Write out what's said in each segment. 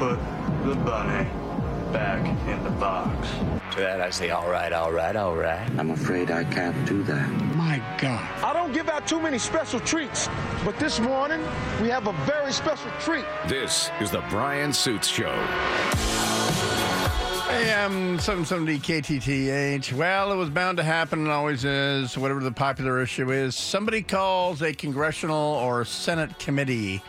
put the bunny back in the box. To that I say, all right, all right, all right. I'm afraid I can't do that. My God. I don't give out too many special treats, but this morning we have a very special treat. This is the Bryan Suits Show. AM 770 KTTH. Well, it was bound to happen and always is, whatever the popular issue is. Somebody calls a congressional or Senate committee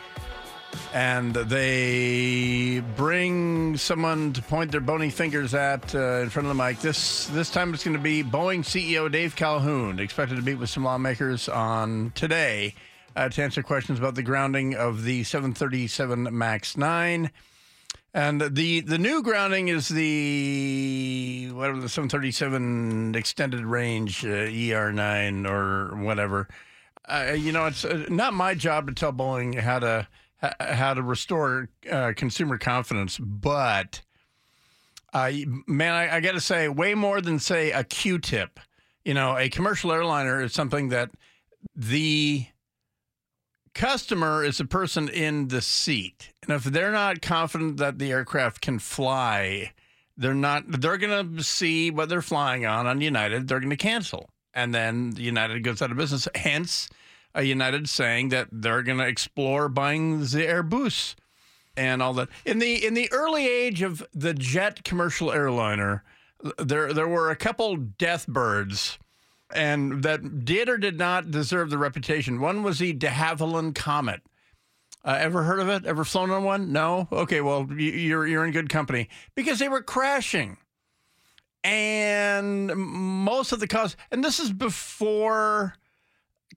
and they bring someone to point their bony fingers at uh, in front of the mic. This this time it's going to be Boeing CEO Dave Calhoun, expected to meet with some lawmakers on today uh, to answer questions about the grounding of the 737 MAX 9. And the the new grounding is the whatever the 737 extended range uh, ER9 or whatever. Uh, you know, it's uh, not my job to tell Boeing how to how to restore uh, consumer confidence, but uh, man, I, I got to say, way more than say a Q-tip. You know, a commercial airliner is something that the customer is the person in the seat, and if they're not confident that the aircraft can fly, they're not. They're going to see what they're flying on on United. They're going to cancel, and then United goes out of business. Hence United saying that they're going to explore buying the Airbus and all that. In the in the early age of the jet commercial airliner, there there were a couple death birds and that did or did not deserve the reputation. One was the de Havilland Comet. Uh, ever heard of it? Ever flown on one? No. Okay, well you're you're in good company because they were crashing, and most of the cause. And this is before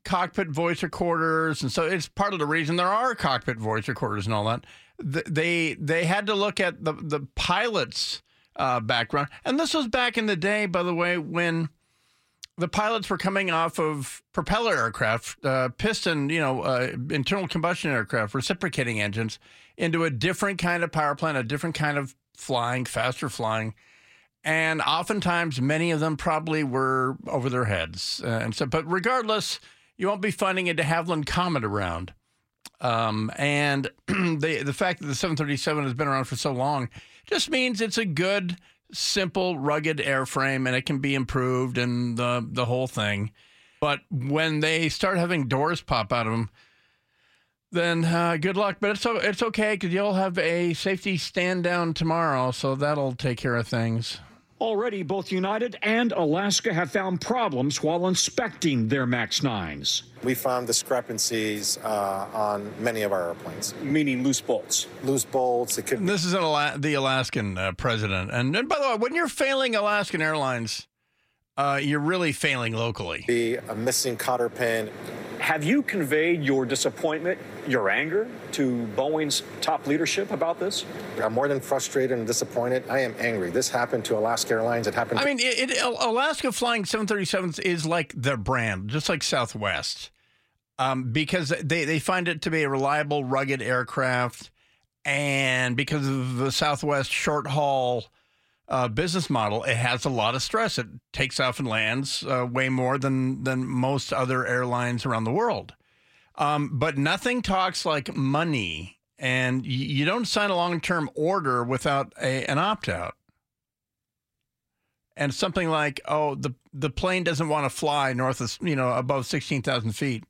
cockpit voice recorders, and so it's part of the reason there are cockpit voice recorders and all that. They they had to look at the the pilot's uh, background, and this was back in the day, by the way, when the pilots were coming off of propeller aircraft, uh, piston, you know, uh, internal combustion aircraft, reciprocating engines, into a different kind of power plant, a different kind of flying, faster flying. And oftentimes, many of them probably were over their heads. Uh, and so, but regardless, you won't be finding a de Havilland Comet around. Um, and the the fact that the 737 has been around for so long just means it's a good, simple, rugged airframe, and it can be improved and the the whole thing. But when they start having doors pop out of them, then uh, good luck. But it's it's okay because you'll have a safety stand down tomorrow, so that'll take care of things. Already, both United and Alaska have found problems while inspecting their MAX 9s. We found discrepancies uh, on many of our airplanes. Meaning loose bolts? Loose bolts. It could this is Ala- the Alaskan uh, president. And, and by the way, when you're failing Alaskan Airlines, uh, you're really failing locally. Be a missing cotter pin. Have you conveyed your disappointment, your anger to Boeing's top leadership about this? I'm more than frustrated and disappointed. I am angry. This happened to Alaska Airlines. It happened. To- I mean, it, it, Alaska flying 737s is like their brand, just like Southwest, um, because they, they find it to be a reliable, rugged aircraft. And because of the Southwest short haul uh, business model, it has a lot of stress. It takes off and lands uh, way more than than most other airlines around the world. Um, but nothing talks like money, and you, you don't sign a long term order without a, an opt out. And something like, oh, the the plane doesn't want to fly north of you know above sixteen thousand feet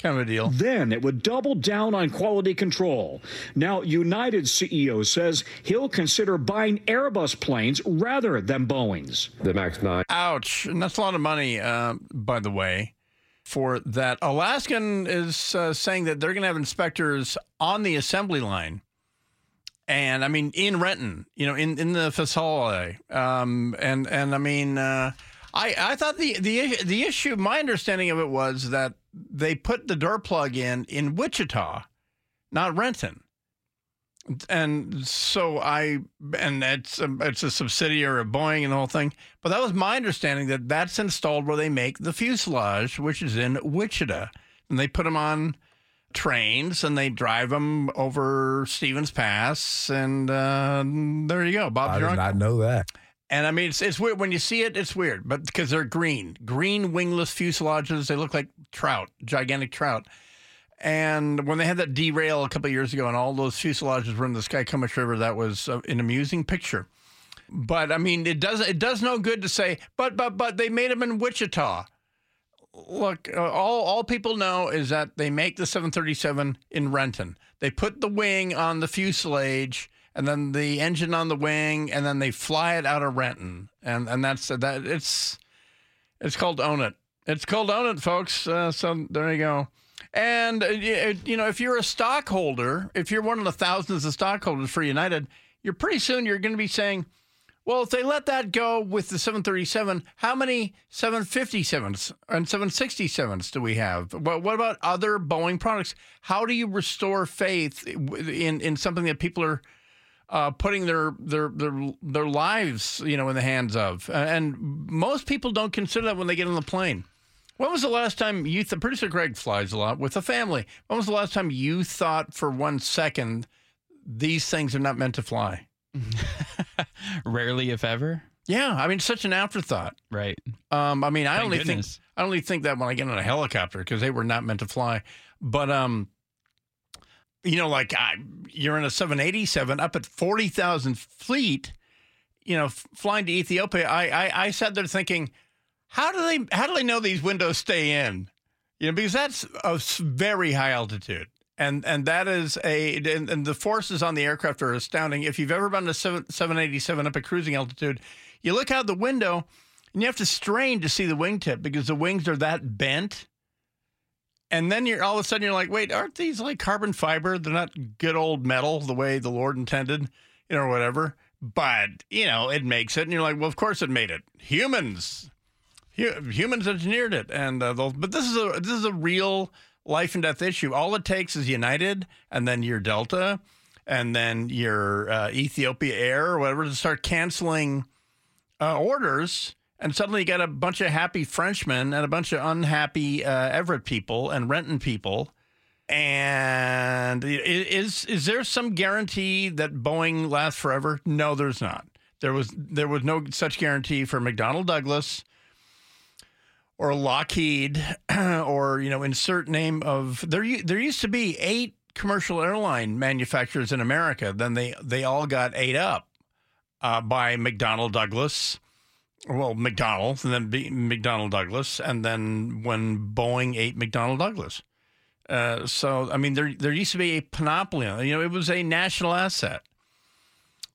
kind of a deal. Then it would double down on quality control. Now, United CEO says he'll consider buying Airbus planes rather than Boeing's. The MAX 9. Ouch. And that's a lot of money, uh, by the way, for that. Alaskan is uh, saying that they're going to have inspectors on the assembly line. And I mean, in Renton, you know, in, in the facility. Um, and, and I mean, uh, I, I thought the, the the issue, my understanding of it was that they put the door plug in in Wichita, not Renton. And so I, and it's a, it's a subsidiary of Boeing and the whole thing. But that was my understanding that that's installed where they make the fuselage, which is in Wichita. And they put them on trains and they drive them over Stevens Pass. And uh, there you go. Bob I did not know that. And I mean, it's, it's weird when you see it. It's weird, but because they're green, green wingless fuselages, they look like trout, gigantic trout. And when they had that derail a couple years ago, and all those fuselages were in the Skykomish River, that was uh, an amusing picture. But I mean, it does it does no good to say, but but but they made them in Wichita. Look, uh, all all people know is that they make the 737 in Renton. They put the wing on the fuselage and then the engine on the wing, and then they fly it out of Renton, and and that's that. It's it's called own it. It's called own it, folks. Uh, so there you go. And uh, you know, if you're a stockholder, if you're one of the thousands of stockholders for United, you're pretty soon you're going to be saying, well, if they let that go with the 737, how many 757s and 767s do we have? What, what about other Boeing products? How do you restore faith in in something that people are uh, putting their, their their their lives, you know, in the hands of? And most people don't consider that when they get on the plane. When was the last time you, th- producer Greg flies a lot with the family? When was the last time you thought for one second these things are not meant to fly? Rarely, if ever. Yeah, I mean, such an afterthought. Right. Um, I mean, I Thank only goodness. think I only think that when I get on a helicopter because they were not meant to fly. But um, you know, like I, you're in a 787 up at forty thousand feet. You know, f- flying to Ethiopia. I, I I sat there thinking, how do they how do they know these windows stay in? You know, because that's a very high altitude. And, and that is a and, and the forces on the aircraft are astounding. If you've ever been to 7, 787 up at cruising altitude, you look out the window and you have to strain to see the wingtip because the wings are that bent. And then you're all of a sudden you're like, wait, aren't these like carbon fiber? They're not good old metal the way the Lord intended, you know, or whatever. But you know, it makes it, and you're like, well, of course it made it. Humans, hu- humans engineered it, and uh, but this is a this is a real life and death issue. All it takes is United, and then your Delta, and then your uh, Ethiopia Air or whatever to start canceling uh, orders, and suddenly you got a bunch of happy Frenchmen and a bunch of unhappy uh, Everett people and Renton people. And is is there some guarantee that Boeing lasts forever? No, there's not. There was there was no such guarantee for McDonnell Douglas or Lockheed or you know insert name of there. There used to be eight commercial airline manufacturers in America. Then they they all got ate up uh, by McDonnell Douglas. Well, McDonnell, and then B- McDonnell Douglas, and then when Boeing ate McDonnell Douglas. Uh, so, I mean, there there used to be a panoply. You know, it was a national asset.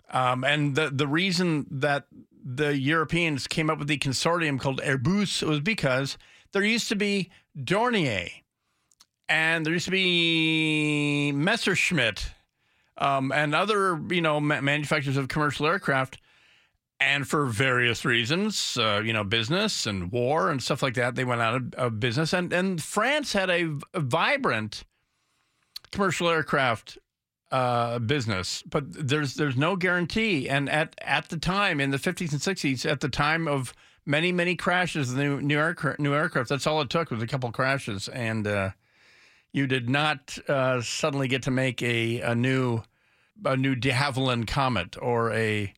Um, and the the reason that the Europeans came up with the consortium called Airbus was because there used to be Dornier, and there used to be Messerschmitt, um, and other you know ma- manufacturers of commercial aircraft. And for various reasons, uh, you know, business and war and stuff like that, they went out of, of business. And and France had a, vibrant commercial aircraft uh, business, but there's there's no guarantee. And at at the time in the 50s and 60s, at the time of many many crashes, new new, aircraft, new aircraft, that's all it took was a couple crashes, and uh, you did not uh, suddenly get to make a a new a new de Havilland Comet or a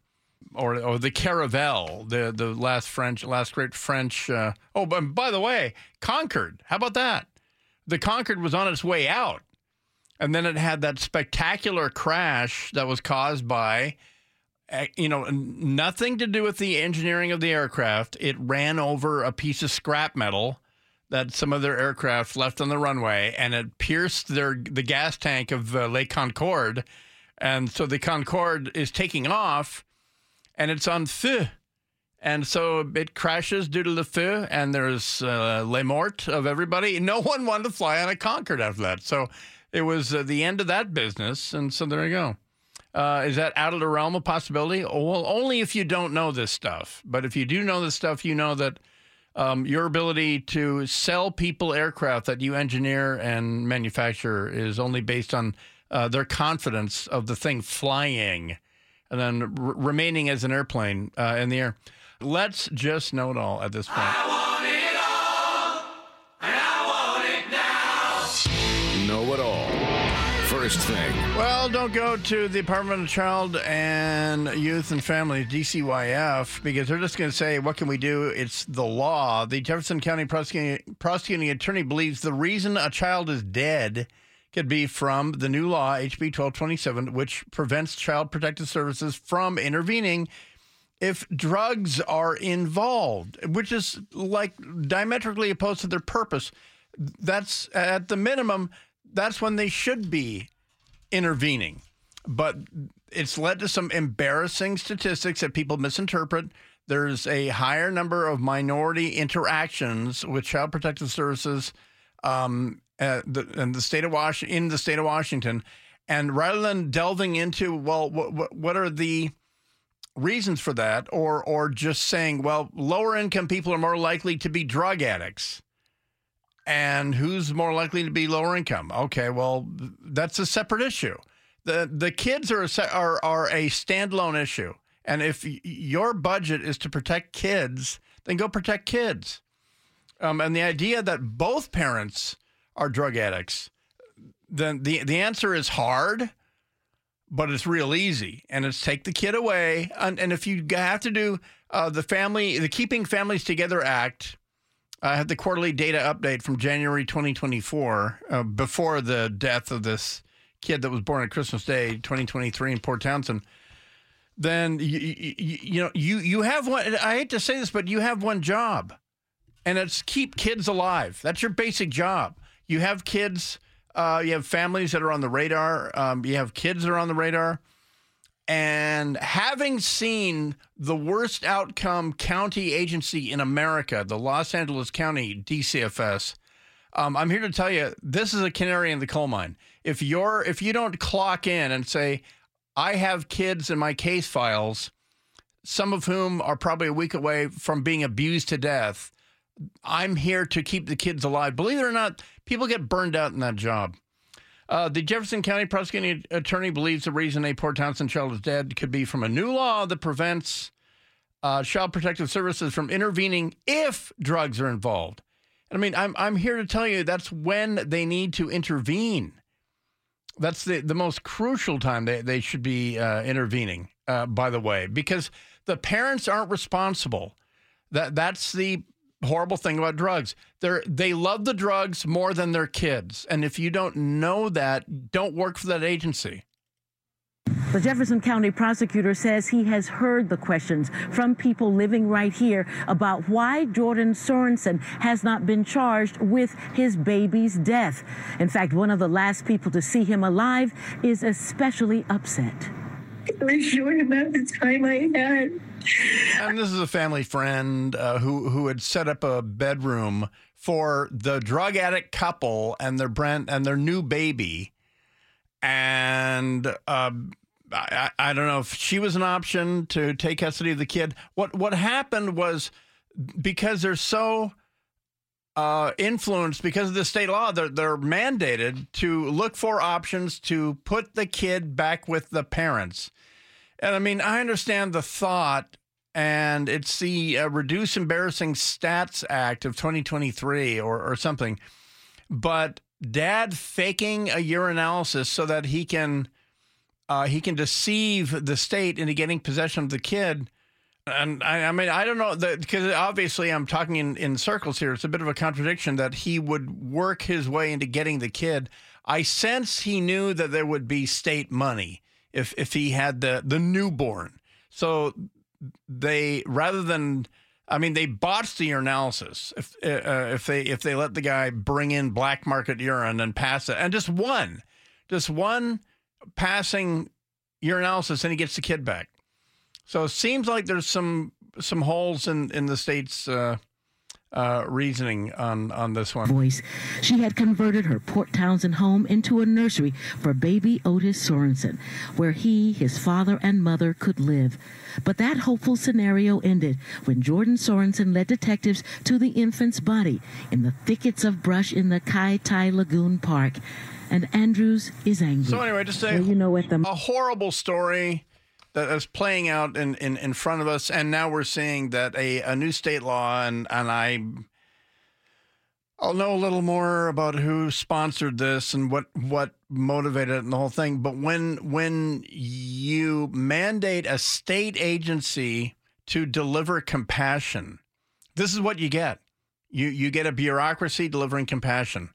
or or the Caravelle, the the last French last great French. Uh, oh, but by the way, Concorde. How about that? The Concorde was on its way out, and then it had that spectacular crash that was caused by. uh, You know, nothing to do with the engineering of the aircraft. It ran over a piece of scrap metal that some of their aircraft left on the runway, and it pierced their the gas tank of uh, Lake Concorde, and so the Concorde is taking off, and it's on feu. And so it crashes due to the feu, and there's uh, les morts of everybody. No one wanted to fly on a Concorde after that. So it was uh, the end of that business. And so there you go. Uh, is that out of the realm of possibility? Oh, well, only if you don't know this stuff. But if you do know this stuff, you know that um, your ability to sell people aircraft that you engineer and manufacture is only based on uh, their confidence of the thing flying and then r- remaining as an airplane uh, in the air. Let's just know it all at this point. Know it all. First thing. Well, don't go to the Department of Child and Youth and Family, DCYF, because they're just going to say, what can we do? It's the law. The Jefferson County prosecuting, prosecuting attorney believes the reason a child is dead could be from the new law, HB 1227, which prevents Child Protective Services from intervening if drugs are involved, which is like diametrically opposed to their purpose. That's at the minimum, that's when they should be intervening. But it's led to some embarrassing statistics that people misinterpret. There's a higher number of minority interactions with Child Protective Services um, at the, in the state of Was- in the state of Washington, and rather than delving into well, what, what are the reasons for that, or or just saying, well, lower income people are more likely to be drug addicts, and who's more likely to be lower income? Okay, well, that's a separate issue. the The kids are a, are are a standalone issue, and if your budget is to protect kids, then go protect kids. Um, and the idea that both parents are drug addicts, then the the answer is hard but it's real easy. And it's take the kid away. And, and if you have to do uh, the family the keeping families together act i have the quarterly data update from january 2024 uh, before the death of this kid that was born on christmas day 2023 in port townsend then you, you, you know you you have one i hate to say this but you have one job and it's keep kids alive. That's your basic job you have kids uh, you have families that are on the radar. Um, you have kids that are on the radar. And having seen the worst outcome county agency in America, the Los Angeles County DCFS, um, I'm here to tell you this is a canary in the coal mine. If you're if you don't clock in and say, I have kids in my case files, some of whom are probably a week away from being abused to death, I'm here to keep the kids alive. Believe it or not, people get burned out in that job. Uh, the Jefferson County prosecuting attorney believes the reason a Port Townsend child is dead could be from a new law that prevents uh, Child Protective Services from intervening if drugs are involved. And I mean, I'm I'm here to tell you that's when they need to intervene. That's the, the most crucial time they, they should be uh, intervening, uh, by the way, because the parents aren't responsible. That That's the horrible thing about drugs. They're, they love the drugs more than their kids. And if you don't know that, don't work for that agency. The Jefferson County prosecutor says he has heard the questions from people living right here about why Jordan Sorensen has not been charged with his baby's death. In fact, one of the last people to see him alive is especially upset. It was short about the time I had. And this is a family friend uh, who who had set up a bedroom for the drug addict couple and their brand and their new baby, and uh, I, I don't know if she was an option to take custody of the kid. What what happened was because they're so uh, influenced because of the state law, they're, they're mandated to look for options to put the kid back with the parents. And I mean, I understand the thought, and it's the uh, Reduce Embarrassing Stats Act of 2023 or, or something. But dad faking a urinalysis so that he can uh, he can deceive the state into getting possession of the kid. And I, I mean, I don't know because obviously I'm talking in, in circles here. It's a bit of a contradiction that he would work his way into getting the kid. I sense he knew that there would be state money if if he had the the newborn. So they rather than I mean they botched the urinalysis if uh, if they if they let the guy bring in black market urine and pass it and just one just one passing urinalysis and he gets the kid back. So it seems like there's some some holes in in the state's uh, uh, reasoning on on this one. Voice. She had converted her Port Townsend home into a nursery for baby Otis Sorensen, where he, his father, and mother could live. But that hopeful scenario ended when Jordan Sorensen led detectives to the infant's body in the thickets of brush in the Kah Tai Lagoon Park. And Andrews is angry. So anyway, just a, Well, you know what the a horrible story that is playing out in, in, in front of us, and now we're seeing that a, a new state law, and and I I'll know a little more about who sponsored this and what what motivated it and the whole thing. But when when you mandate a state agency to deliver compassion, this is what you get. You you get a bureaucracy delivering compassion.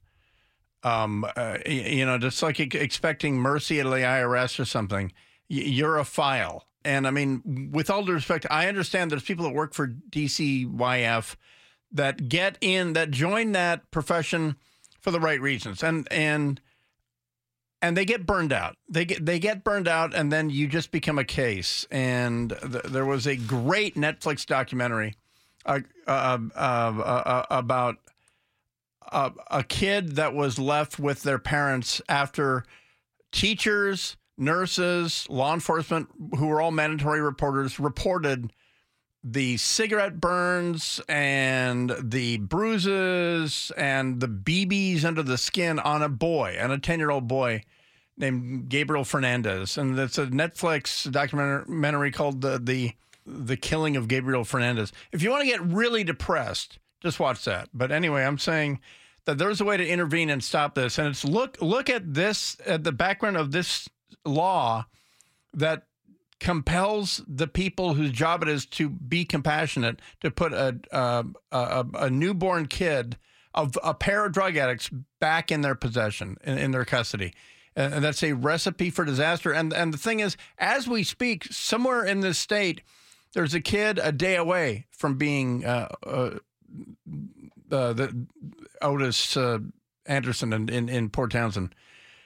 Um, uh, you know, just like expecting mercy at the IRS or something. You're a file, and I mean, with all due respect, I understand there's people that work for DCYF that get in that join that profession for the right reasons. And and and they get burned out. They get they get burned out and then you just become a case. And th- there was a great netflix documentary uh, uh, uh, uh, about a, a kid that was left with their parents after teachers nurses law enforcement who were all mandatory reporters reported the cigarette burns and the bruises and the BBs under the skin on a boy, on a 10 year old boy named Gabriel Fernandez. And it's a Netflix documentary called the, the, the Killing of Gabriel Fernandez. If you want to get really depressed, just watch that. But anyway, I'm saying that there's a way to intervene and stop this. And it's look, look at this, at the background of this law that compels the people whose job it is to be compassionate to put a a, a, a newborn kid of a pair of drug addicts back in their possession in, in their custody and that's a recipe for disaster and and the thing is as we speak somewhere in this state there's a kid a day away from being uh, uh, uh, the Otis uh, Anderson in, in, in Port Townsend.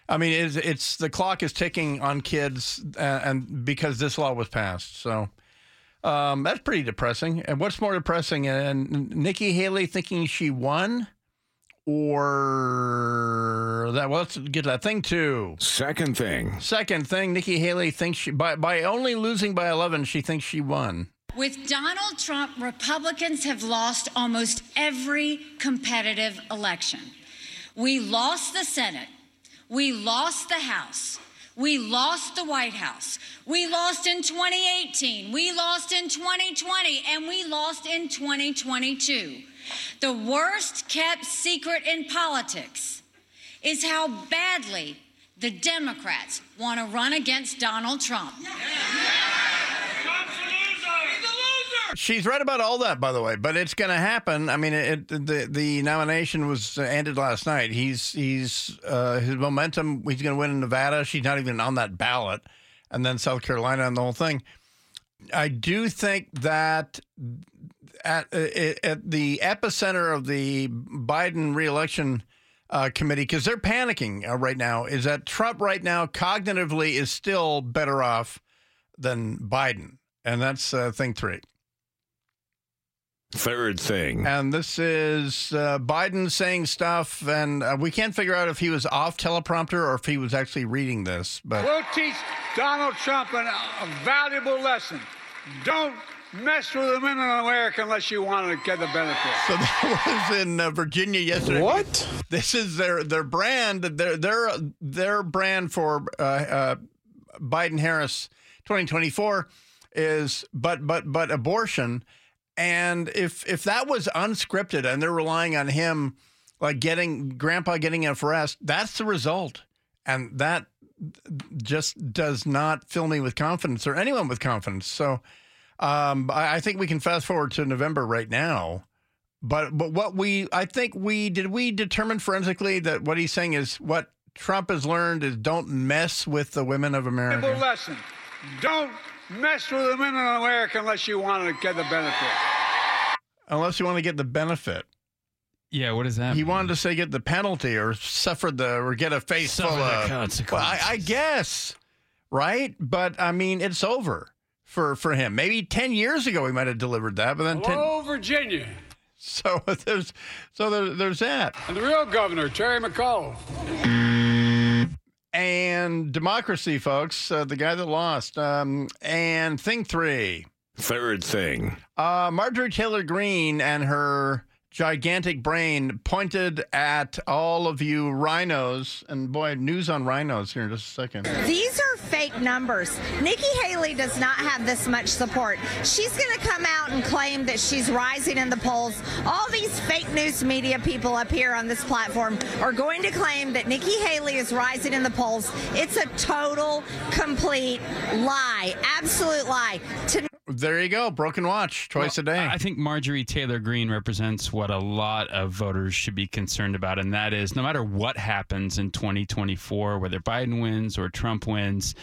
I mean, it's, it's the clock is ticking on kids, uh, and because this law was passed, so um, that's pretty depressing. And what's more depressing? And Nikki Haley thinking she won, or that? Well, let's get to that thing too. Second thing. Second thing, Nikki Haley thinks she by by only losing by eleven, she thinks she won. With Donald Trump, Republicans have lost almost every competitive election. We lost the Senate. We lost the House. We lost the White House. We lost in 2018. We lost in 2020. And we lost in 2022. The worst kept secret in politics is how badly the Democrats want to run against Donald Trump. She's right about all that, by the way, but it's going to happen. I mean, it, the the nomination was ended last night. He's he's uh, his momentum. He's going to win in Nevada. She's not even on that ballot, and then South Carolina and the whole thing. I do think that at at the epicenter of the Biden reelection uh, committee, because they're panicking uh, right now, is that Trump right now cognitively is still better off than Biden, and that's uh, thing three. Third thing. And this is uh, Biden saying stuff, and uh, we can't figure out if he was off teleprompter or if he was actually reading this. But We'll teach Donald Trump an, a valuable lesson. Don't mess with the women in America unless you want to get the benefit. So that was in uh, Virginia yesterday. What? This is their their brand. Their their their brand for uh, uh, Biden Harris 2024 is but but but abortion. And if if that was unscripted and they're relying on him, like getting Grandpa getting a arrest, that's the result. And that just does not fill me with confidence or anyone with confidence. So um, I, I think we can fast forward to November right now. But but what we I think we did we determine forensically that what he's saying is what Trump has learned is don't mess with the women of America. lesson. Don't mess with the women in America unless you want to get the benefit. Unless you want to get the benefit. Yeah, what does that He mean? wanted to say get the penalty or suffer the or get a face Suffer full the of consequences. Well, I, I guess, right? But I mean, it's over for for him. Maybe ten years ago he might have delivered that, but then ten, Hello, Virginia. so there's so there, there's that. And the real governor, Terry McAuliffe. And democracy, folks, uh, the guy that lost. Um, and thing three. Third thing. Uh, Marjorie Taylor Greene and her gigantic brain pointed at all of you rhinos. And boy, news on rhinos here in just a second. These are fake numbers. Nikki Haley does not have this much support. She's going to come out and claim that she's rising in the polls. All these fake news media people up here on this platform are going to claim that Nikki Haley is rising in the polls. It's a total, complete lie. Absolute lie. To There you go. Broken watch twice a day. I think Marjorie Taylor Greene represents what a lot of voters should be concerned about, and that is no matter what happens in 2024, whether Biden wins or Trump wins,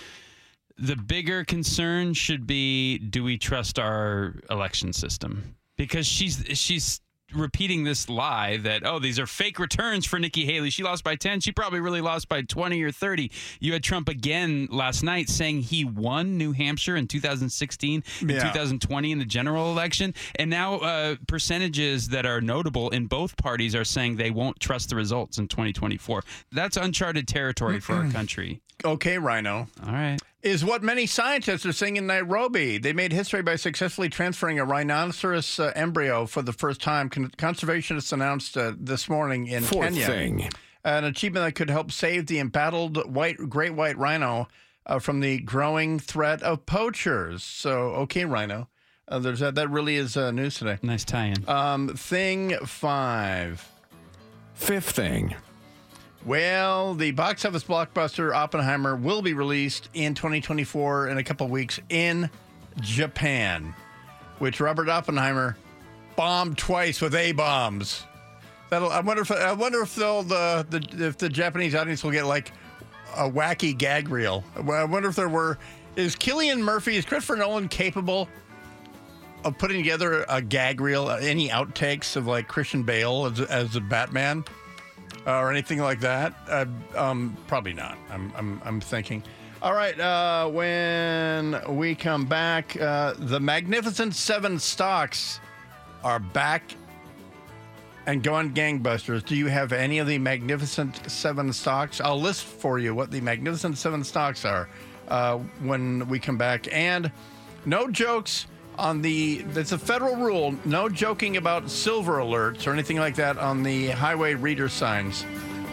the bigger concern should be do we trust our election system? Because she's she's repeating this lie that oh these are fake returns for Nikki Haley. She lost by 10. She probably really lost by 20 or 30. You had Trump again last night saying he won New Hampshire in 2016 and Yeah. 2020 in the general election and now uh, percentages that are notable in both parties are saying they won't trust the results in 2024. That's uncharted territory for our country. Okay, Rhino. All right. Is what many scientists are saying in Nairobi. They made history by successfully transferring a rhinoceros uh, embryo for the first time. Con- conservationists announced uh, this morning in Fourth Kenya. thing. An achievement that could help save the embattled white, great white rhino uh, from the growing threat of poachers. So, okay, Rhino. Uh, there's that. That really is uh, news today. Nice tie-in. Um, thing five. Fifth thing. Well, the box office blockbuster Oppenheimer will be released in 2024 in a couple weeks in Japan, which Robert Oppenheimer bombed twice with A bombs. That'll. I wonder if I wonder if they'll the, the if the Japanese audience will get like a wacky gag reel. I wonder if there were. Is Cillian Murphy is Christopher Nolan capable of putting together a gag reel? Any outtakes of like Christian Bale as as a Batman? Uh, or anything like that? Uh, um, probably not. I'm, I'm, I'm thinking. All right. Uh, when we come back, uh, the Magnificent Seven stocks are back and going gangbusters. Do you have any of the Magnificent Seven stocks? I'll list for you what the Magnificent Seven stocks are uh, when we come back. And no jokes on the, it's a federal rule, no joking about silver alerts or anything like that on the highway reader signs.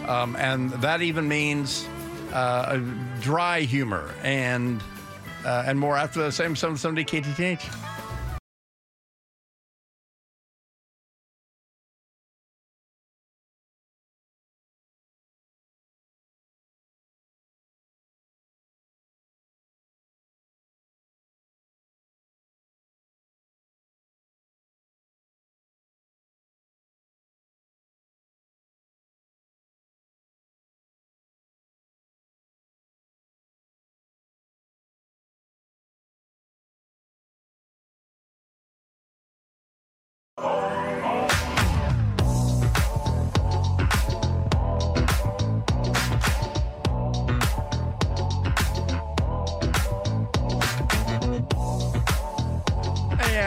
Um, and that even means uh, dry humor and uh, and more after the same 770 KTTH.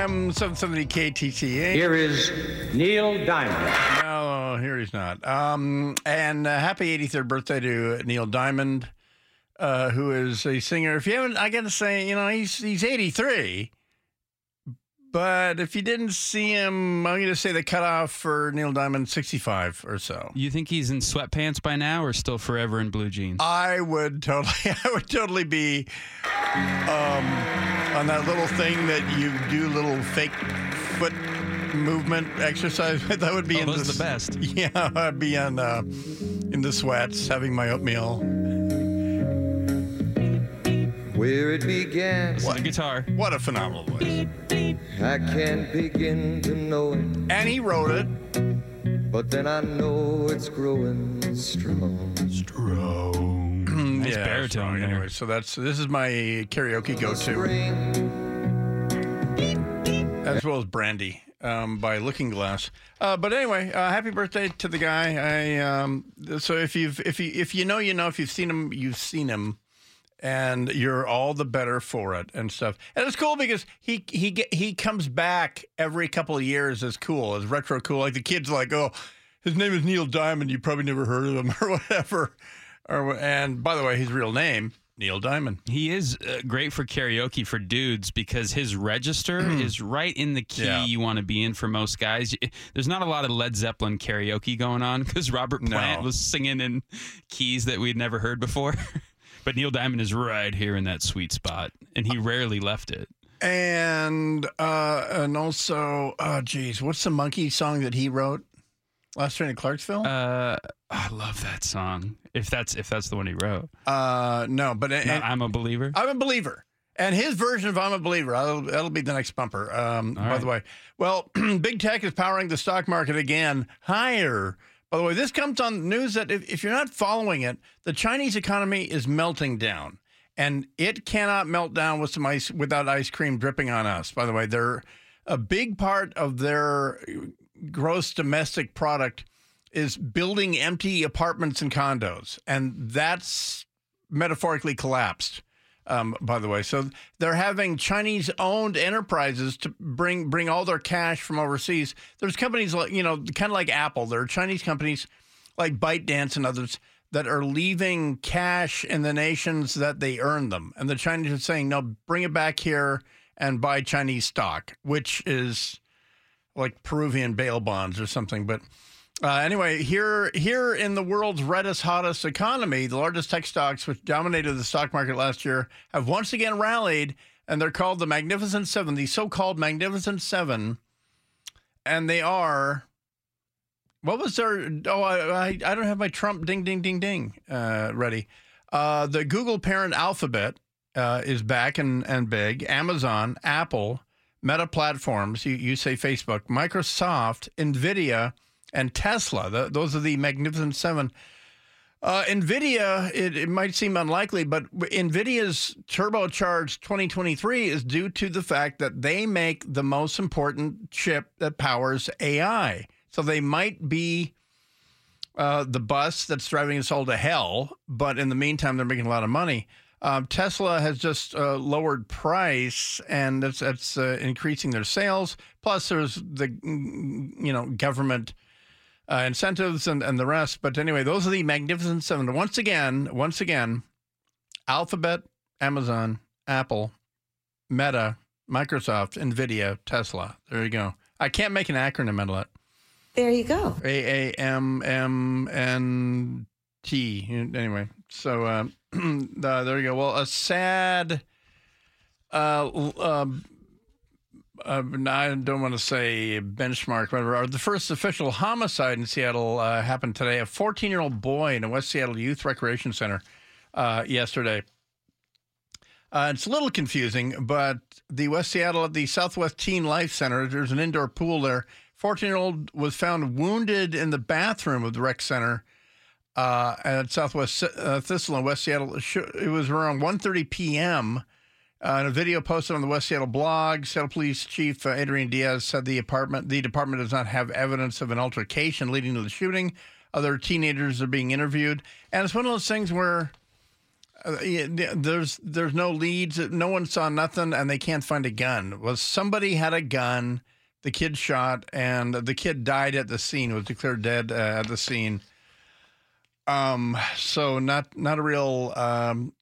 AM 770 KTTH. Here is Neil Diamond. No, here he's not. Um, and uh, happy 83rd birthday to Neil Diamond, uh, who is a singer. If you haven't, I got to say, you know, he's he's 83. But if you didn't see him, I'm going to say the cutoff for Neil Diamond 65 or so. You think he's in sweatpants by now or still forever in blue jeans? I would totally, I would totally be um, on that little thing that you do, little fake foot movement exercise. That would be Oh, in the the best. Yeah, I'd be on uh, in the sweats, having my oatmeal. Where it began, What a guitar? What a phenomenal voice! I can't begin to know it, And he wrote it. but then I know it's growing strong. Strong. Nice yeah, baritone strong. there. Anyway, so that's this is my karaoke go-to, Spring, as well as Brandy um, by Looking Glass. Uh, but anyway, uh, happy birthday to the guy. I um, so if you've if you if you know you know if you've seen him you've seen him. And you're all the better for it and stuff. And it's cool because he he get, he comes back every couple of years as cool, as retro cool. Like the kids like, oh, his name is Neil Diamond. You probably never heard of him or whatever. Or and by the way, his real name Neil Diamond. He is uh, great for karaoke for dudes because his register is right in the key Yeah. you want to be in for most guys. There's not a lot of Led Zeppelin karaoke going on because Robert No. Plant was singing in keys that we'd never heard before. But Neil Diamond is right here in that sweet spot, and he rarely left it. And uh, and also, oh geez, what's the monkey song that he wrote? Last Train to Clarksville. Uh, I love that song. If that's if that's the one he wrote. Uh, no, but and, No, I'm a believer. I'm a believer. And his version of I'm a believer, that'll, that'll be the next bumper, um, by right. the way. Well, big tech is powering the stock market again higher. By the way, this comes on news that if, if you're not following it, the Chinese economy is melting down. And it cannot melt down with some ice without ice cream dripping on us. By the way, they're a big part of their gross domestic product is building empty apartments and condos. And that's metaphorically collapsed um, by the way. So they're having Chinese owned enterprises to bring bring all their cash from overseas. There's companies like you know, kind of like Apple. There are Chinese companies like ByteDance and others that are leaving cash in the nations that they earn them, and the Chinese are saying, "No, bring it back here and buy Chinese stock," which is like Peruvian bail bonds or something, but. Uh, anyway, here here in the world's reddest, hottest economy, the largest tech stocks, which dominated the stock market last year, have once again rallied, and they're called the Magnificent Seven, the so-called Magnificent Seven, and they are. What was their? Oh, I I, I don't have my Trump ding ding ding ding uh, ready. Uh, the Google parent Alphabet uh, is back and and big. Amazon, Apple, Meta Platforms. You you say Facebook, Microsoft, Nvidia and Tesla. The, those are the Magnificent Seven. Uh, NVIDIA, it, it might seem unlikely, but NVIDIA's turbocharged 2023 is due to the fact that they make the most important chip that powers AI. So they might be uh, the bus that's driving us all to hell, but in the meantime, they're making a lot of money. Um, Tesla has just uh, lowered price, and that's, that's uh, increasing their sales. Plus, there's the you know government uh, incentives and, and the rest. But anyway, those are the magnificent seven. Once again, once again, Alphabet, Amazon, Apple, Meta, Microsoft, Nvidia, Tesla. There you go. I can't make an acronym out of it. There you go. A A M M N T. Anyway, so uh, uh, there you go. Well, a sad. Uh, uh, I don't want to say benchmark, whatever. The first official homicide in Seattle uh, happened today. A 14 year old boy in a West Seattle Youth Recreation Center uh, yesterday. Uh, it's a little confusing, but the West Seattle, the Southwest Teen Life Center, there's an indoor pool there. 14 year old was found wounded in the bathroom of the rec center uh, at Southwest uh, Thistle in West Seattle. It was around 1.30 p.m. Uh, in a video posted on the West Seattle blog, Seattle Police Chief uh, Adrian Diaz said the apartment, the department does not have evidence of an altercation leading to the shooting. Other teenagers are being interviewed, and it's one of those things where uh, there's there's no leads, no one saw nothing, and they can't find a gun. Was somebody had a gun? The kid shot, and the kid died at the scene. Was declared dead uh, at the scene. Um, so not not a real um,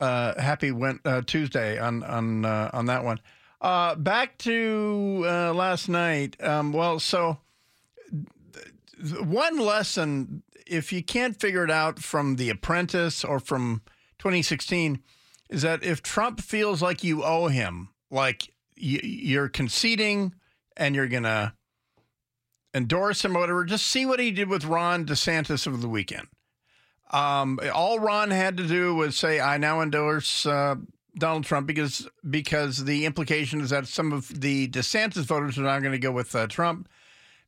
uh, happy went uh, Tuesday on on uh, on that one. Uh, back to uh, last night. Um, well, so one lesson, if you can't figure it out from The Apprentice or from 2016, is that if Trump feels like you owe him, like y- you're conceding and you're gonna endorse him or whatever, just see what he did with Ron DeSantis over the weekend. Um, all Ron had to do was say, "I now endorse uh, Donald Trump," because because the implication is that some of the DeSantis voters are not going to go with uh, Trump.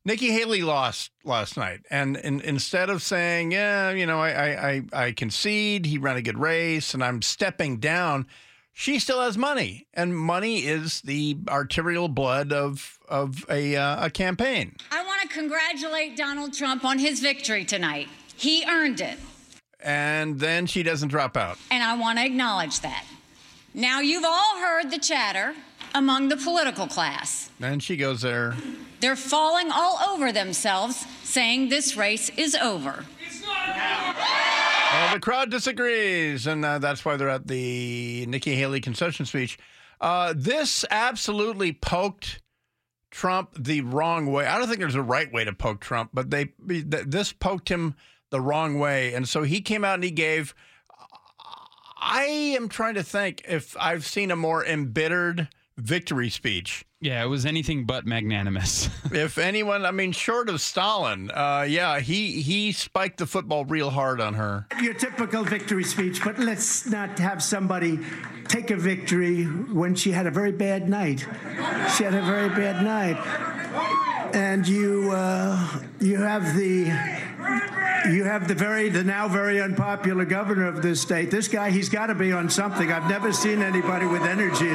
Nikki Haley lost last night, and, instead of saying, "Yeah, you know, I, I I concede, he ran a good race, and I'm stepping down," she still has money, and money is the arterial blood of of a uh, a campaign. I want to congratulate Donald Trump on his victory tonight. He earned it. And then she doesn't drop out. And I want to acknowledge that. Now, you've all heard the chatter among the political class. And she goes there. They're falling all over themselves, saying this race is over. It's not over. Well, the crowd disagrees, and uh, that's why they're at the Nikki Haley concession speech. Uh, this absolutely poked Trump the wrong way. I don't think there's a right way to poke Trump, but they this poked him the wrong way, and so he came out and he gave I am trying to think if I've seen a more embittered victory speech. Yeah, it was anything but magnanimous. if anyone, I mean, short of Stalin, uh, yeah, he he spiked the football real hard on her. Your typical victory speech, but let's not have somebody take a victory when she had a very bad night. She had a very bad night, and you uh, you have the you have the very the now very unpopular governor of this state. This guy, he's got to be on something. I've never seen anybody with energy.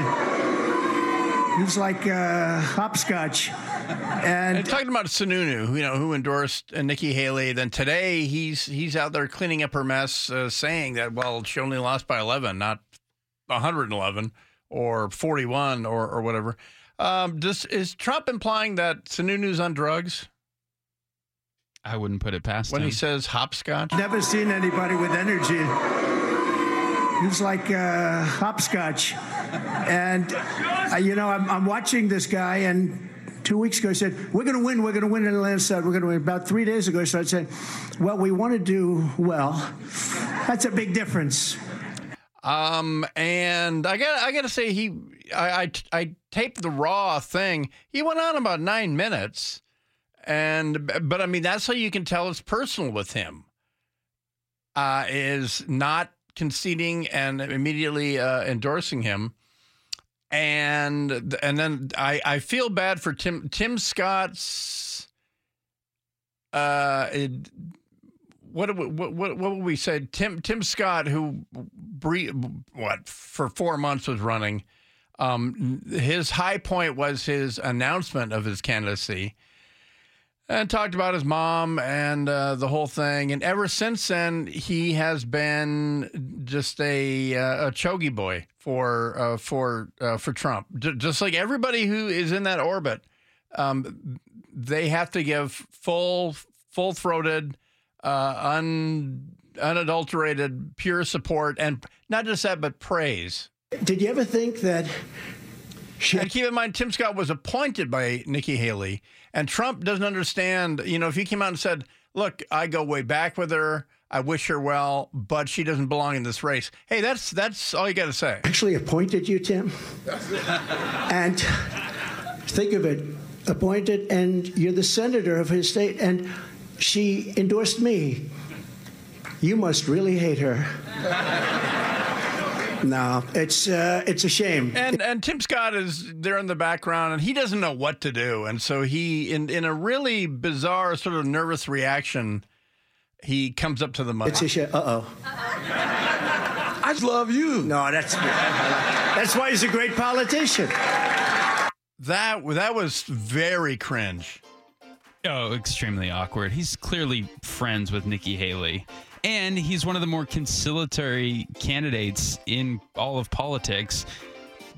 He's like uh, hopscotch. And, and talking about Sununu, you know, who endorsed uh, Nikki Haley. Then today he's he's out there cleaning up her mess, uh, saying that well, she only lost by 11, not 111 or 41 or or whatever. Um, does is Trump implying that Sununu's on drugs? I wouldn't put it past that. when him. he says hopscotch. Never seen anybody with energy. He's like uh, hopscotch. And, uh, you know, I'm, I'm, watching this guy, and two weeks ago he said, We're going to win, we're going to win in the landslide, we're going to win. About three days ago, he started saying, Well, we want to do well. That's a big difference. Um, and I got I got to say he I, I I taped the raw thing. He went on about nine minutes, and but I mean that's how you can tell it's personal with him. Uh, is not conceding and immediately uh, endorsing him. And and then I, I feel bad for Tim Tim Scott's uh it, what what what what would we say Tim Tim Scott who bre- what for 4 months was running um his high point was his announcement of his candidacy and talked about his mom and uh, the whole thing. And ever since then, he has been just a uh, a chogy boy for uh, for uh, for Trump. J- just like everybody who is in that orbit, um, they have to give full full throated, uh, un unadulterated, pure support, and not just that, but praise. Did you ever think that? and keep in mind, Tim Scott was appointed by Nikki Haley, and Trump doesn't understand. You know, if he came out and said, "Look, I go way back with her. I wish her well, but she doesn't belong in this race." Hey, that's that's all you got to say. Actually, appointed you, Tim, and think of it, appointed, and you're the senator of his state, and she endorsed me. You must really hate her. No, it's uh, it's a shame. And and Tim Scott is there in the background, and he doesn't know what to do, and so he, in in a really bizarre sort of nervous reaction, he comes up to the mic. It's a shame. Uh oh. I love you. No, that's that's why he's a great politician. That that was very cringe. Oh, extremely awkward. He's clearly friends with Nikki Haley. And he's one of the more conciliatory candidates in all of politics.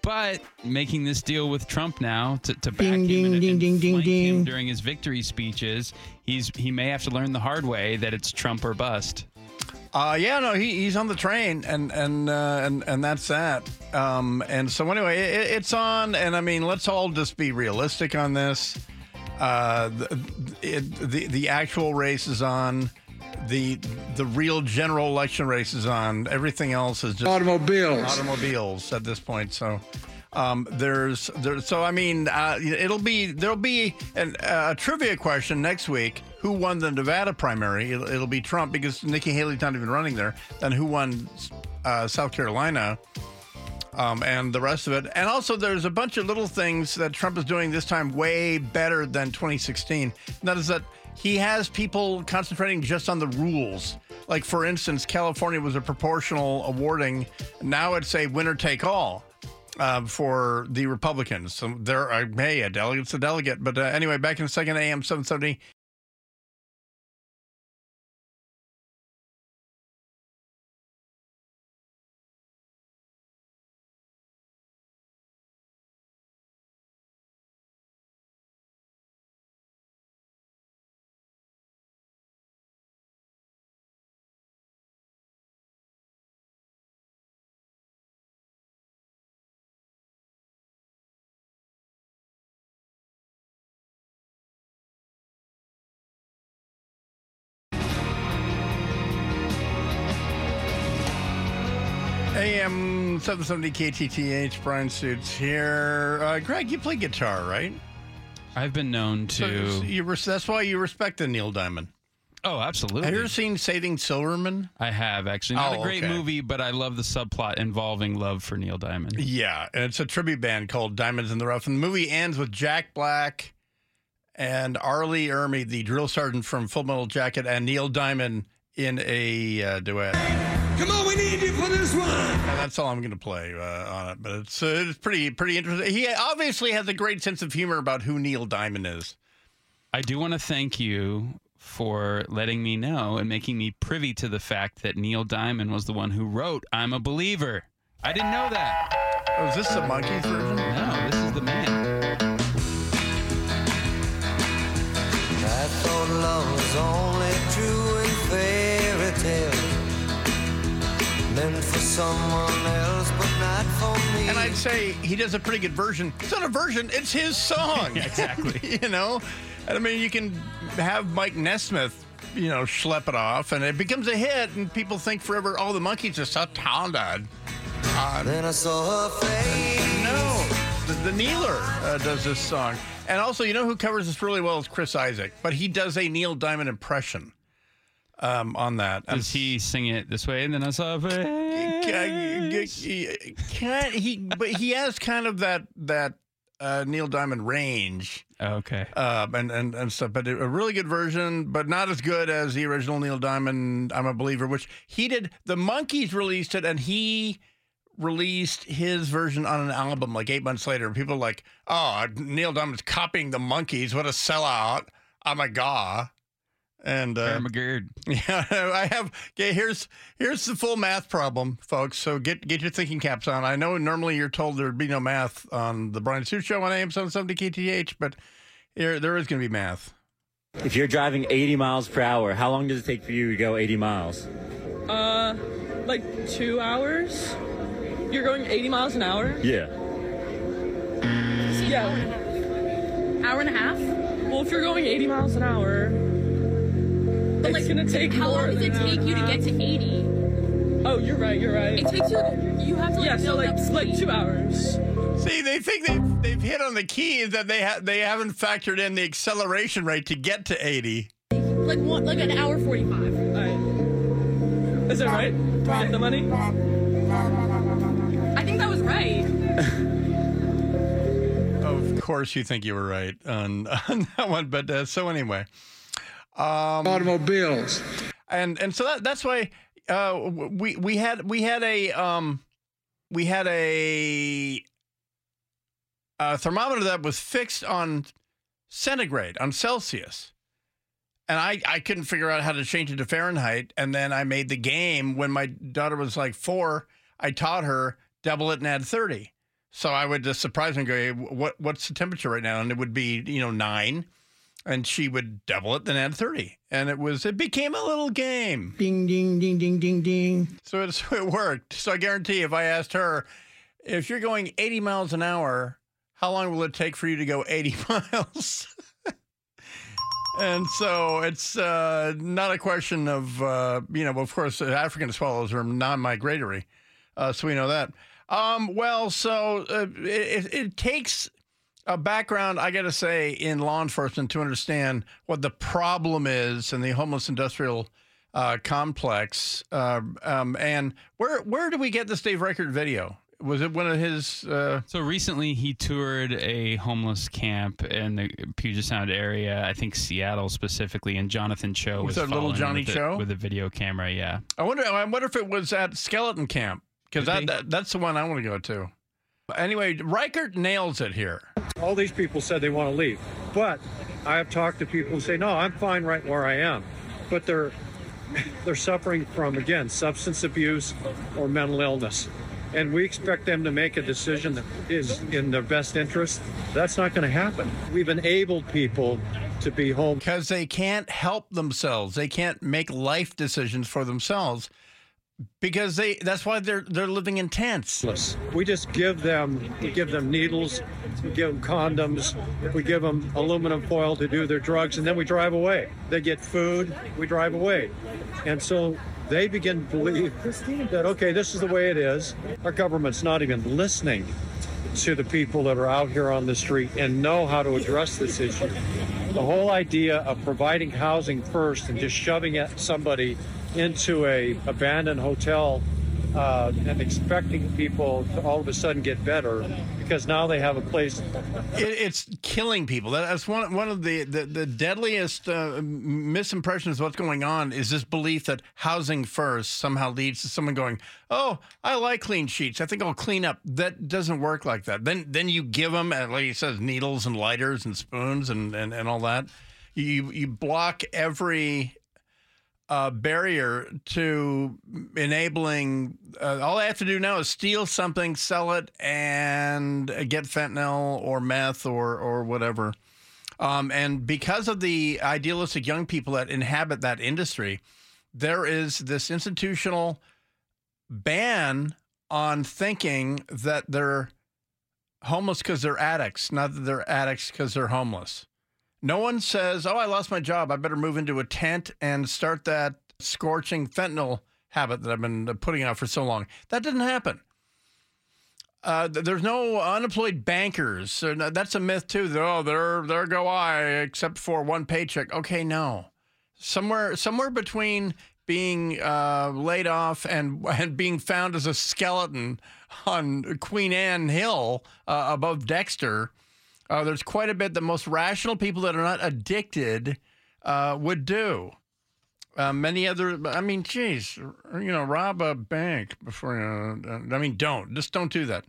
But making this deal with Trump now to, to back Ding, him ding, and, ding, and ding, ding, flank him during his victory speeches, he's he may have to learn the hard way that it's Trump or bust. Uh, yeah, no, he, he's on the train, and and uh, and and that's that. Um, and so anyway, it, it's on, and I mean, let's all just be realistic on this. Uh, the, it, the the actual race is on. The the real general election race is on. Everything else is just Automobiles. automobiles at this point. So. Um, there's there, so I mean uh, it'll be there'll be an, a trivia question next week. Who won the Nevada primary? It'll, it'll be Trump because Nikki Haley's not even running there. Then who won uh, South Carolina? Um, and the rest of it. And also, there's a bunch of little things that Trump is doing this time way better than 2016. And that is that he has people concentrating just on the rules. Like, for instance, California was a proportional awarding. Now it's a winner take all uh, for the Republicans. So there, are, hey, a delegate's a delegate. But uh, anyway, back in a second, AM 770. AM 770 KTTH, Bryan Suits here. Uh, Greg, you play guitar, right? I've been known to. So you res- that's why you respect the Neil Diamond. oh, absolutely. Have you ever seen Saving Silverman? I have actually. Not Oh, a great okay. movie, but I love the subplot involving love for Neil Diamond. Yeah, and it's a tribute band called Diamonds in the Rough. And the movie ends with Jack Black and R. Lee Ermey, the drill sergeant from Full Metal Jacket, and Neil Diamond in a uh, duet. Come on, we need you for this one. And that's all I'm going to play uh, on it. But it's uh, it's pretty pretty interesting. He obviously has a great sense of humor about who Neil Diamond is. I do want to thank you for letting me know and making me privy to the fact that Neil Diamond was the one who wrote "I'm a Believer." I didn't know that. Oh, is this the Monkees version? No, this is the man. Someone else, but not for me. And I'd say he does a pretty good version. It's not a version; it's his song. exactly. you know, and I mean, you can have Mike Nesmith, you know, schlep it off, and it becomes a hit, and people think forever, oh, the Monkees are so talented. Uh, Then I saw her face. no, the, the Kneeler uh, does this song, and also, you know, who covers this really well is Chris Isaak, but he does a Neil Diamond impression um, on that. Does he sing it this way? And then I saw a face. Can't he? But he has kind of that that uh, Neil Diamond range. Okay. uh, and, and and stuff. But a really good version, but not as good as the original Neil Diamond. I'm a believer, which he did. The Monkees released it, and he released his version on an album like eight months later. People are like, "Oh, Neil Diamond's copying the Monkees. What a sellout! Oh my god!" And uh, Armageddon. yeah, I have. Okay, here's here's the full math problem, folks. So get get your thinking caps on. I know normally you're told there'd be no math on the Bryan Suit Show on AM 770 KTTH, but here there is going to be math. If you're driving 80 miles per hour, how long does it take for you to go 80 miles? Uh, like two hours. You're going 80 miles an hour? Yeah. Yeah. Hour and a half? Well, if you're going 80 miles an hour, But like, gonna take how long does it take you to get to 80? Oh, you're right. You're right. It takes you. You have to like yeah, so like like two hours. See, they think they've, they've hit on the key that they ha- they haven't factored in the acceleration rate to get to 80. Like one, like an hour 45. Is that right? Do I get the money? I think that was right. Of course, you think you were right on, on that one, but uh, so anyway, um, Automobiles. and and so that that's why uh, we we had we had a um, we had a, a thermometer that was fixed on centigrade on Celsius. And I, I couldn't figure out how to change it to Fahrenheit. And then I made the game when my daughter was like four. I taught her double it and add 30. So I would just surprise her and go, hey, what, what's the temperature right now? And it would be, you know, nine. And she would double it, then add 30. And it was, it became a little game. Ding, ding, ding, ding, ding, ding. So it, so it worked. So I guarantee if I asked her, if you're going 80 miles an hour, how long will it take for you to go 80 miles? and so it's uh, not a question of, uh, you know, of course, African swallows are non migratory. Uh, so we know that. Um, well, so uh, it, it takes a background, I got to say, in law enforcement to understand what the problem is in the homeless industrial uh, complex. Uh, um, and where where do we get this Dave Reichert video? Was it one of his? Uh, So recently, he toured a homeless camp in the Puget Sound area. I think Seattle specifically, and Jonathan Choe Was was, that little Johnny with Choe? with a video camera. Yeah, I wonder. I wonder if it was at Skeleton Camp because that, that that's the one I want to go to. Anyway, Reichert nails it here. All these people said they want to leave, but I have talked to people who say, "No, I'm fine right where I am," but they're they're suffering from again substance abuse or mental illness, and we expect them to make a decision that is in their best interest. That's not going to happen. We've enabled people to be home because they can't help themselves. They can't make life decisions for themselves because they. That's why they're they're living in tents. We just give them, we give them needles, we give them condoms, we give them aluminum foil to do their drugs, and then we drive away. They get food, we drive away. And so they begin to believe that, okay, this is the way it is. Our government's not even listening to the people that are out here on the street and know how to address this issue. The whole idea of providing housing first and just shoving at somebody into a abandoned hotel uh, and expecting people to all of a sudden get better because now they have a place. It, it's killing people. That's one one of the the, the deadliest uh, misimpressions of what's going on is this belief that housing first somehow leads to someone going, "Oh, I like clean sheets. I think I'll clean up." That doesn't work like that. Then then you give them, uh, like he says, needles and lighters and spoons and and, and all that. You you block every barrier to enabling. Uh, all I have to do now is steal something, sell it, and get fentanyl or meth or or whatever. Um, and because of the idealistic young people that inhabit that industry, there is this institutional ban on thinking that they're homeless because they're addicts, not that they're addicts because they're homeless. No one says, "Oh, I lost my job. I better move into a tent and start that scorching fentanyl habit that I've been putting out for so long." That didn't happen. Uh, there's no unemployed bankers. That's a myth too. That, Oh, there, there go I, except for one paycheck. Okay, no. Somewhere, somewhere between being uh, laid off and and being found as a skeleton on Queen Anne Hill uh, above Dexter. Uh, there's quite a bit that most rational people that are not addicted uh, would do. Uh, many other, I mean, geez, you know, rob a bank before you. Uh, I mean, don't just don't do that.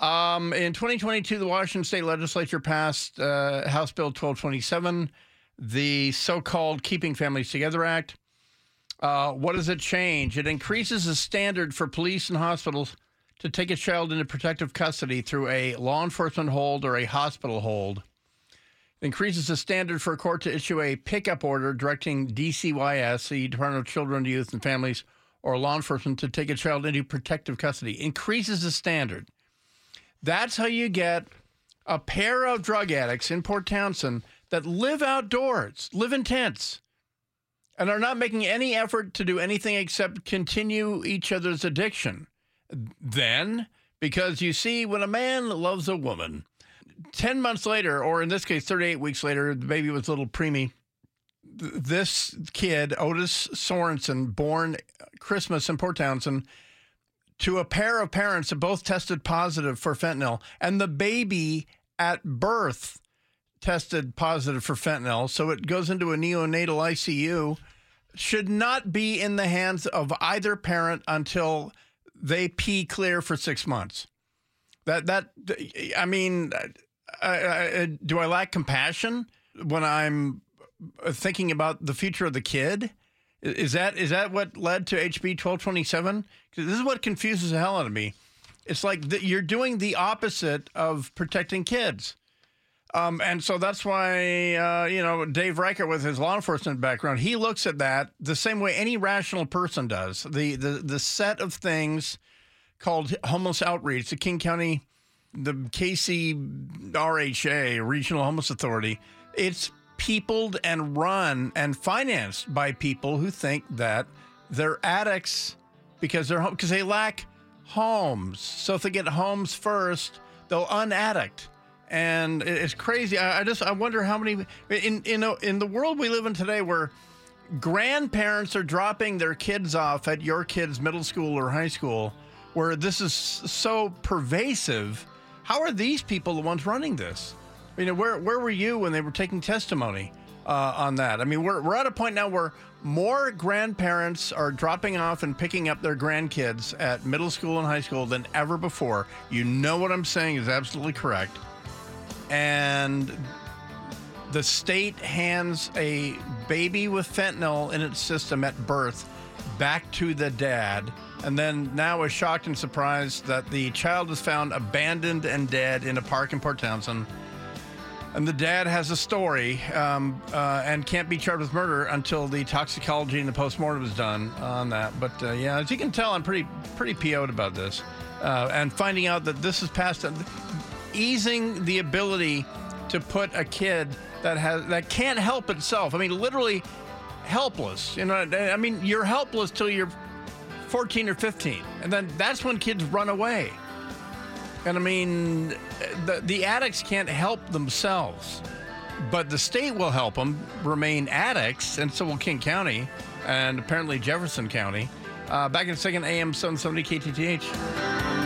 Um, in 2022, the Washington State Legislature passed uh, House Bill 1227, the so-called Keeping Families Together Act. Uh, what does it change? It increases the standard for police and hospitals to take a child into protective custody through a law enforcement hold or a hospital hold. Increases the standard for a court to issue a pickup order directing DCYF, the Department of Children, Youth, and Families, or law enforcement to take a child into protective custody. Increases the standard. That's how you get a pair of drug addicts in Port Townsend that live outdoors, live in tents, and are not making any effort to do anything except continue each other's addiction. Then, because you see, when a man loves a woman, 10 months later, or in this case, 38 weeks later, the baby was a little preemie. This kid, Otis Sorensen, born Christmas in Port Townsend, to a pair of parents that both tested positive for fentanyl, and the baby at birth tested positive for fentanyl. So it goes into a neonatal ICU. Should not be in the hands of either parent until they pee clear for six months. That that I mean, I, I, do I lack compassion when I'm thinking about the future of the kid? Is that is that what led to HB twelve twenty seven? This is what confuses the hell out of me. It's like the, you're doing the opposite of protecting kids. Um, and so that's why, uh, you know, Dave Reichert, with his law enforcement background, he looks at that the same way any rational person does. The, the, the set of things called homeless outreach, the King County, the KCRHA, Regional Homeless Authority, it's peopled and run and financed by people who think that they're addicts because they're because they lack homes. So if they get homes first, they'll unaddict and it's crazy. I, I just I wonder how many in in in the world we live in today, where grandparents are dropping their kids off at your kids' middle school or high school, where this is so pervasive. How are these people the ones running this? You know, where where were you when they were taking testimony uh, on that? I mean, we're we're at a point now where more grandparents are dropping off and picking up their grandkids at middle school and high school than ever before. You know what I'm saying is absolutely correct and the state hands a baby with fentanyl in its system at birth back to the dad and then now is shocked and surprised that the child is found abandoned and dead in a park in port townsend and the dad has a story um, uh, and can't be charged with murder until the toxicology and the postmortem is done on that. But uh, yeah, as you can tell, I'm pretty pretty PO'd about this, uh, and finding out that this is past easing the ability to put a kid that has that can't help itself. I mean, literally helpless. You know, I mean, you're helpless till you're 14 or 15, and then that's when kids run away. And I mean, the the addicts can't help themselves, but the state will help them remain addicts, and so will King County, and apparently Jefferson County. Uh, back in a second, AM 770 KTTH.